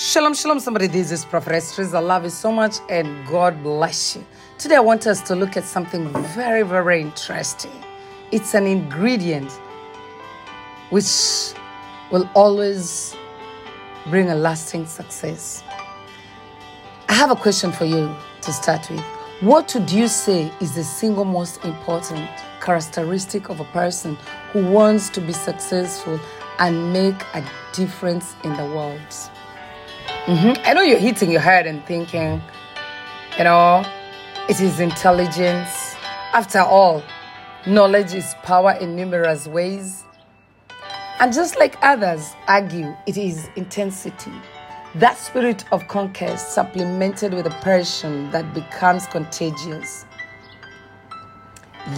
Shalom, shalom, somebody. This is Prophetess Trizah. I love you so much and God bless you. Today, I want us to look at something very, very interesting. It's an ingredient which will always bring a lasting success. I have a question for you to start with. What would you say is the single most important characteristic of a person who wants to be successful and make a difference in the world? Mhm. I know you're hitting your head and thinking, you know, it is intelligence. After all, knowledge is power in numerous ways. And just like others argue, it is intensity. That spirit of conquest supplemented with a passion that becomes contagious.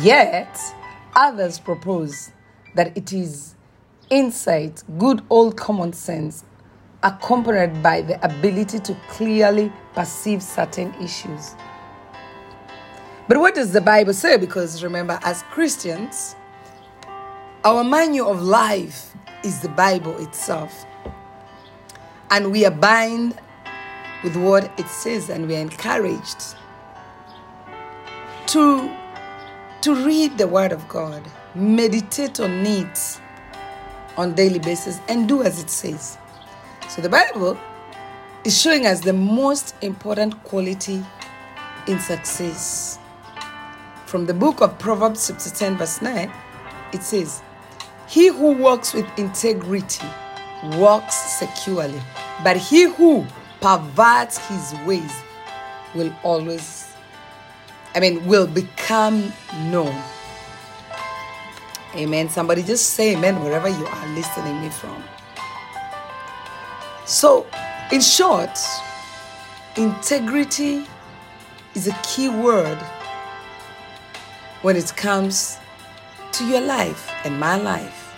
Yet, others propose that it is insight, good old common sense, accompanied by the ability to clearly perceive certain issues. But what does the Bible say? Because remember, as Christians, our manual of life is the Bible itself. And we are bound with what it says, and we are encouraged to, to read the Word of God, meditate on it on daily basis, and do as it says. So the Bible is showing us the most important quality in success. From the book of Proverbs, chapter 10, verse 9, it says, He who walks with integrity walks securely, but he who perverts his ways will always, I mean, will become known. Amen. Somebody just say amen wherever you are listening me from. So, in short, integrity is a key word when it comes to your life and my life.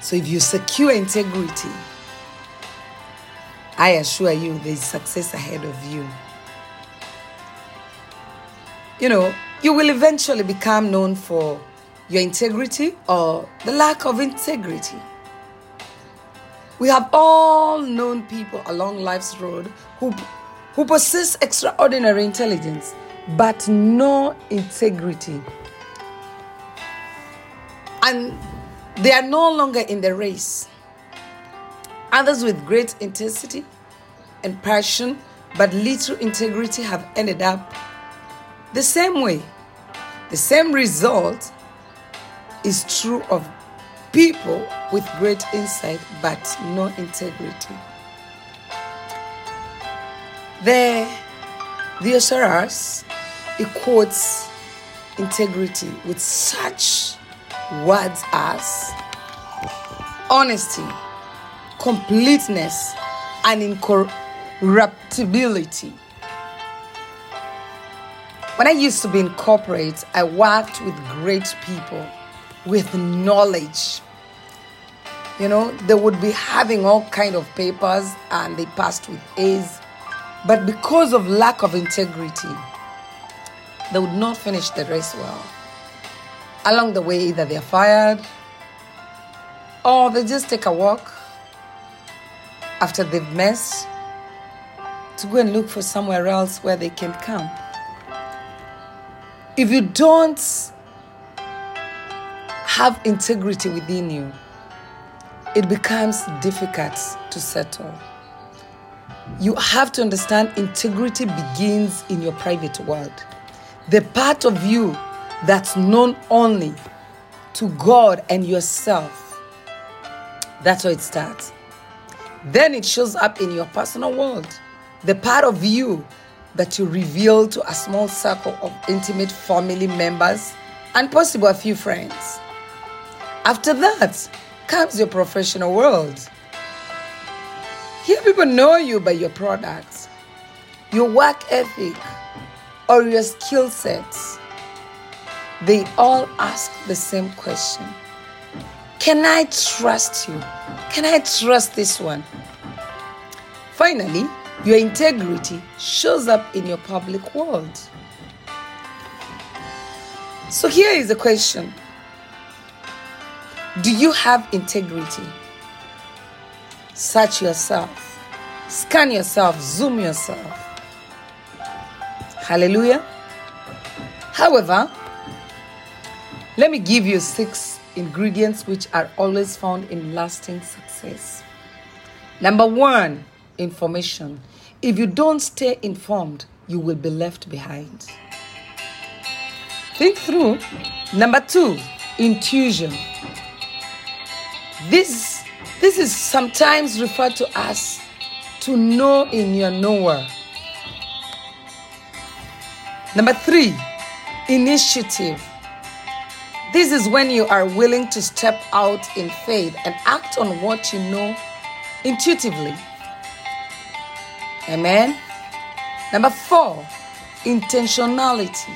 So, if you secure integrity, I assure you there's success ahead of you. You know, you will eventually become known for your integrity or the lack of integrity. We have all known people along life's road who, who possess extraordinary intelligence but no integrity. And they are no longer in the race. Others with great intensity and passion but little integrity have ended up the same way. The same result is true of people with great insight but no integrity. The Theosaurus quotes integrity with such words as honesty, completeness, and incorruptibility. When I used to be in corporate, I worked with great people with knowledge. You know, they would be having all kind of papers and they passed with A's, but because of lack of integrity, they would not finish the race well. Along the way, either they're fired or they just take a walk after they've messed to go and look for somewhere else where they can camp. If you don't have integrity within you, it becomes difficult to settle. You have to understand integrity begins in your private world. The part of you that's known only to God and yourself. That's where it starts. Then it shows up in your personal world. The part of you that you reveal to a small circle of intimate family members and possible a few friends. After that comes your professional world. Here, people know you by your products, your work ethic, or your skill sets. They all ask the same question Can I trust you? Can I trust this one? Finally, your integrity shows up in your public world. So here is the question Do you have integrity? search yourself, scan yourself, zoom yourself. Hallelujah. However, let me give you six ingredients which are always found in lasting success. Number one, information. If you don't stay informed, you will be left behind. Think through. Number two, intuition. This, this is sometimes referred to as to know in your knower. Number three, initiative. This is when you are willing to step out in faith and act on what you know intuitively. Amen. Number four, intentionality.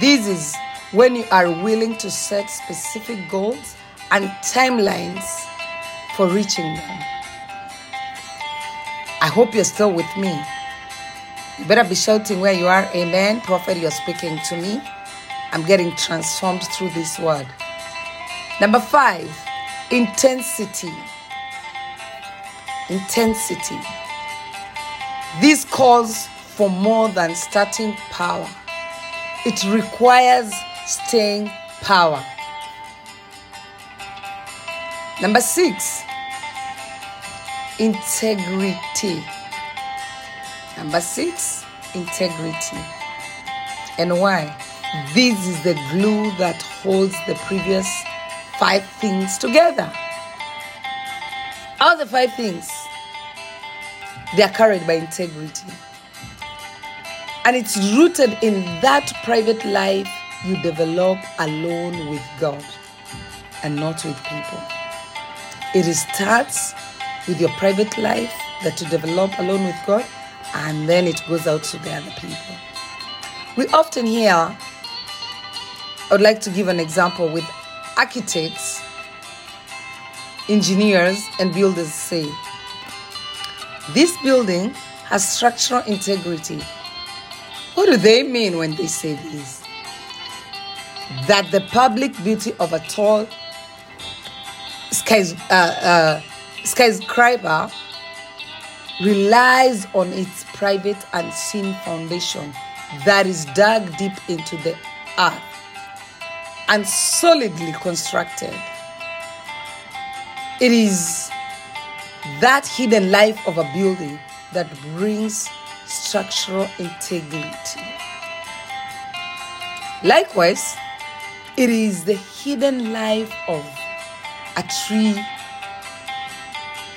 This is when you are willing to set specific goals and timelines for reaching them. I hope you're still with me. You better be shouting where you are. Amen. Prophet, you're speaking to me. I'm getting transformed through this word. Number five, intensity. Intensity. This calls for more than starting power, it requires staying power. Number six, integrity. Number six, integrity. And why? This is the glue that holds the previous five things together. All the five things, they are carried by integrity. And it's rooted in that private life you develop alone with God and not with people. It starts with your private life that you develop alone with God, and then it goes out to the other people. We often hear I would like to give an example with architects, engineers, and builders say this building has structural integrity. What do they mean when they say this? That the public beauty of a tall Uh, uh, skyscraper relies on its private unseen foundation that is dug deep into the earth and solidly constructed. It is that hidden life of a building that brings structural integrity. Likewise, it is the hidden life of a tree,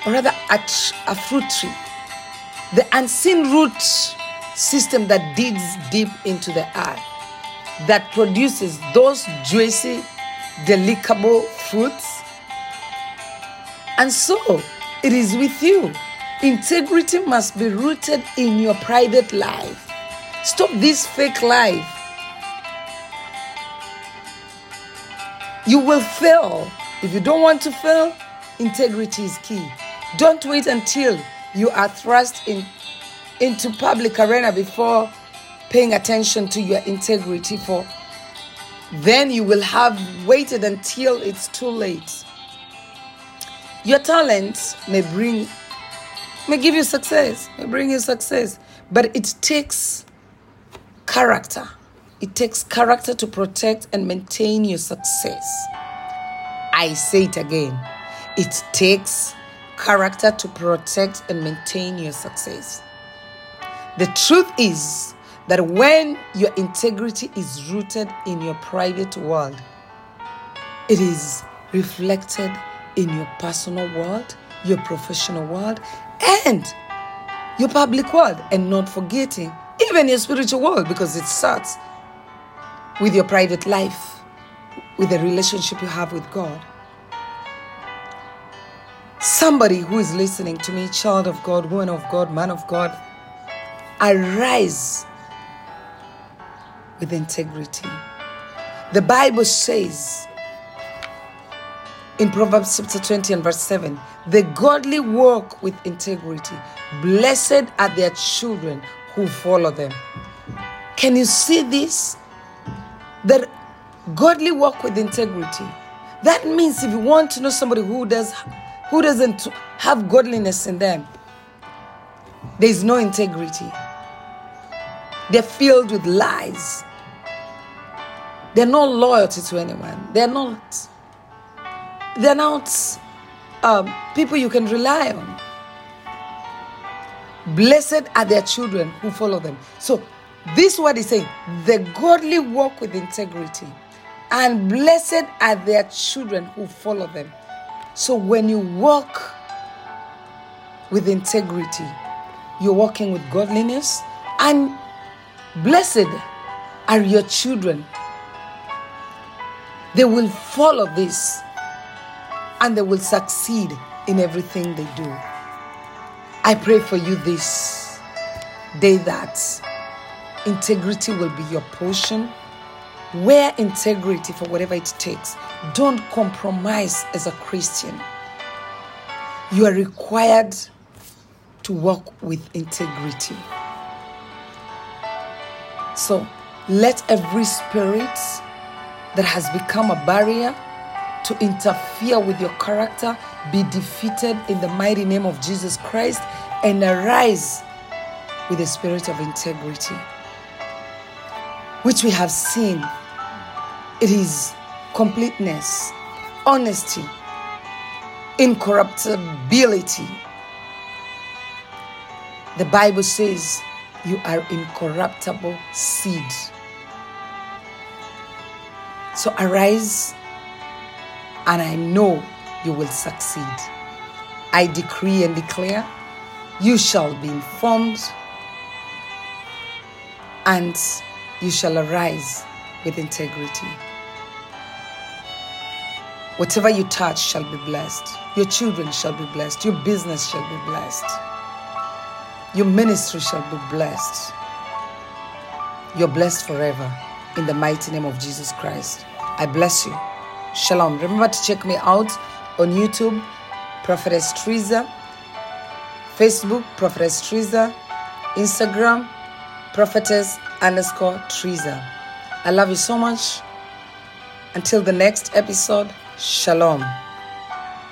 or rather, a, a fruit tree, the unseen root system that digs deep into the earth that produces those juicy, delectable fruits. And so it is with you. Integrity must be rooted in your private life. Stop this fake life. You will fail. If you don't want to fail, integrity is key. Don't wait until you are thrust in, into public arena before paying attention to your integrity for then you will have waited until it's too late. Your talents may bring may give you success may bring you success but it takes character. It takes character to protect and maintain your success i say it again it takes character to protect and maintain your success the truth is that when your integrity is rooted in your private world, it is reflected in your personal world, your professional world, and your public world, and not forgetting even your spiritual world because it starts with your private life, with the relationship you have with God. Somebody who is listening to me, child of God, woman of God, man of God, arise with integrity. The Bible says in Proverbs chapter 20 and verse 7 the godly walk with integrity. Blessed are their children who follow them. Can you see this? That godly walk with integrity. That means if you want to know somebody who does who doesn't have godliness in them, there is no integrity. They're filled with lies. They're not loyalty to anyone. They're not. They're not um, people you can rely on. Blessed are their children who follow them. So, this word is saying the godly walk with integrity, and blessed are their children who follow them. So, when you walk with integrity, you're walking with godliness, and blessed are your children. They will follow this and they will succeed in everything they do. I pray for you this day that integrity will be your portion. Wear integrity for whatever it takes. Don't compromise as a Christian. You are required to walk with integrity. So let every spirit that has become a barrier to interfere with your character be defeated in the mighty name of Jesus Christ and arise with a spirit of integrity, which we have seen. It is completeness, honesty, incorruptibility. The Bible says you are incorruptible seed. So arise and I know you will succeed. I decree and declare you shall be informed and you shall arise with integrity. Whatever you touch shall be blessed. Your children shall be blessed. Your business shall be blessed. Your ministry shall be blessed. You're blessed forever in the mighty name of Jesus Christ. I bless you. Shalom. Remember to check me out on YouTube, Prophetess Trizah, Facebook, Prophetess Trizah, Instagram, Prophetess underscore Trizah. I love you so much. Until the next episode, Shalom.